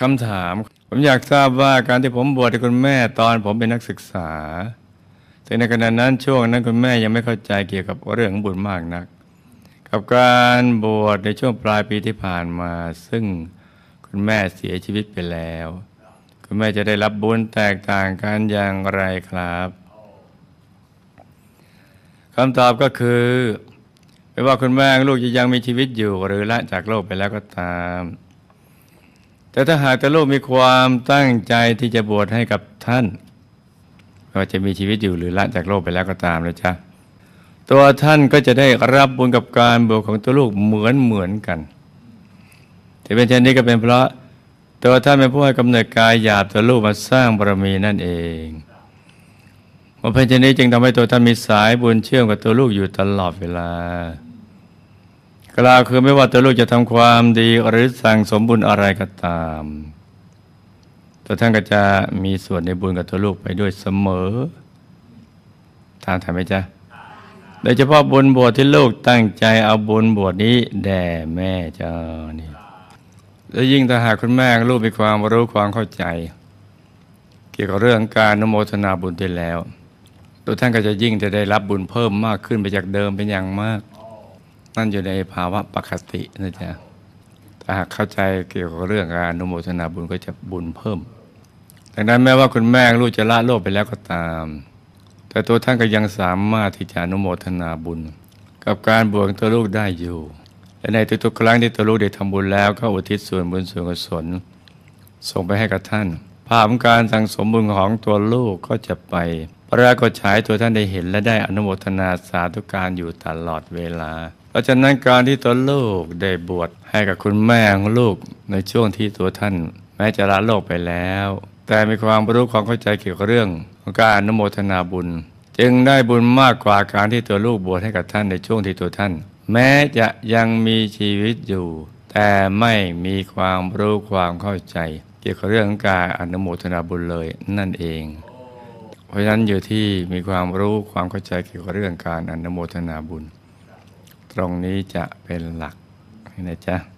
คำถาม ผมอยากทราบว่าการที่ผมบวชให้คุณแม่ตอนผมเป็นนักศึกษาแต่ในขณะนั้นช่วงนั้นคุณแม่ยังไม่เข้าใจเกี่ยวกับเรื่องของบุญมากนัก กับการบวชในช่วงปลายปีที่ผ่านมา ซึ่งคุณแม่เสียชีวิตไปแล้ว คุณแม่จะได้รับบุญแตกต่างกันอย่างไรครับคำตอบก็คือไม่ว่าคุณแม่ลูกจะยังมีชีวิตอยู่หรือละจากโลกไปแล้วก็ตาม แต่ถ้าหากแต่ลูกมีความตั้งใจที่จะบวชให้กับท่านไม่ว่าจะมีชีวิตอยู่หรือละจากโลกไปแล้วก็ตามเลยจ้ะตัวท่านก็จะได้รับบุญกับการบวชของตัวลูกเหมือนเหมือนกันที่เป็นเช่นนี้ก็เป็นเพราะตัวท่านเป็นผู้ให้กำเนิดกายหยาบตัวลูกมาสร้างบารมีนั่นเองเมื่อเป็นเช่นนี้จึงทำให้ตัวท่านมีสายบุญเชื่อมกับตัวลูกอยู่ตลอดเวลา กล่าวคือไม่ว่าตัวลูกจะทำความดีหรือสั่งสมบุญอะไรก็ตาม ตัวท่านก็จะมีส่วนในบุญกับตัวลูกไปด้วยเสมอตามทันไหมจ๊ะโดยเฉพาะบุญบวชที่ลูกตั้งใจเอาบุญบวชนี้แด่แม่เจ้านี่และยิ่งถ้าหากคุณแม่ลูกมีความรู้ความเข้าใจ เกี่ยวกับเรื่องการนโมทนาบุญที่แล้ว ตัวท่านก็จะยิ่งจะได้รับบุญเพิ่มมากขึ้นไปจากเดิมเป็นอย่างมาก นั่นอยู่ในภาวะปกตินะจ๊ะถ้าหากเข้าใจเกี่ยวกับเรื่องการอนุโมทนาบุญก็จะบุญเพิ่ม ดังนั้นแม้ว่าคุณแม่ลูกจะละโลกไปแล้วก็ตาม แต่ตัวท่านก็ยังสามารถที่จะอนุโมทนาบุญ กับการบวชตัวลูกได้อยู่ และในทุกๆครั้งที่ตัวลูกได้ทำบุญแล้วก็อุทิศส่วนบุญส่วนกุศลส่งไปให้กับท่านภาพของการสั่งสมบุญของตัวลูกก็จะไป ปรากฏฉายตัวท่านได้เห็นและได้อนุโมทนาสาธุการอยู่ตลอดเวลาเพราะฉะนั้นการที่ตัวลูกได้บวชให้กับคุณแม่ของลูกในช่วงที่ตัวท่าน แม้จะละโลกไปแล้ว แต่มีความรู้ความเข้าใจเกี่ยวกับเรื่องของการอนุโมทนาบุญ จึงได้บุญมากกว่าการที่ตัวลูกบวชให้กับท่านในช่วงที่ตัวท่าน แม้จะยังมีชีวิตอยู่ แต่ไม่มีความรู้ความเข้าใจ เกี่ยวกับเรื่องการอนุโมทนาบุญเลยนั่นเอง ราะฉะนั้นอยู่ที่มีความรู้ความเข้าใจเกี่ยวกับเรื่องการอนุโมทนาบุญ ตรงนี้จะเป็นหลักนะจ๊ะ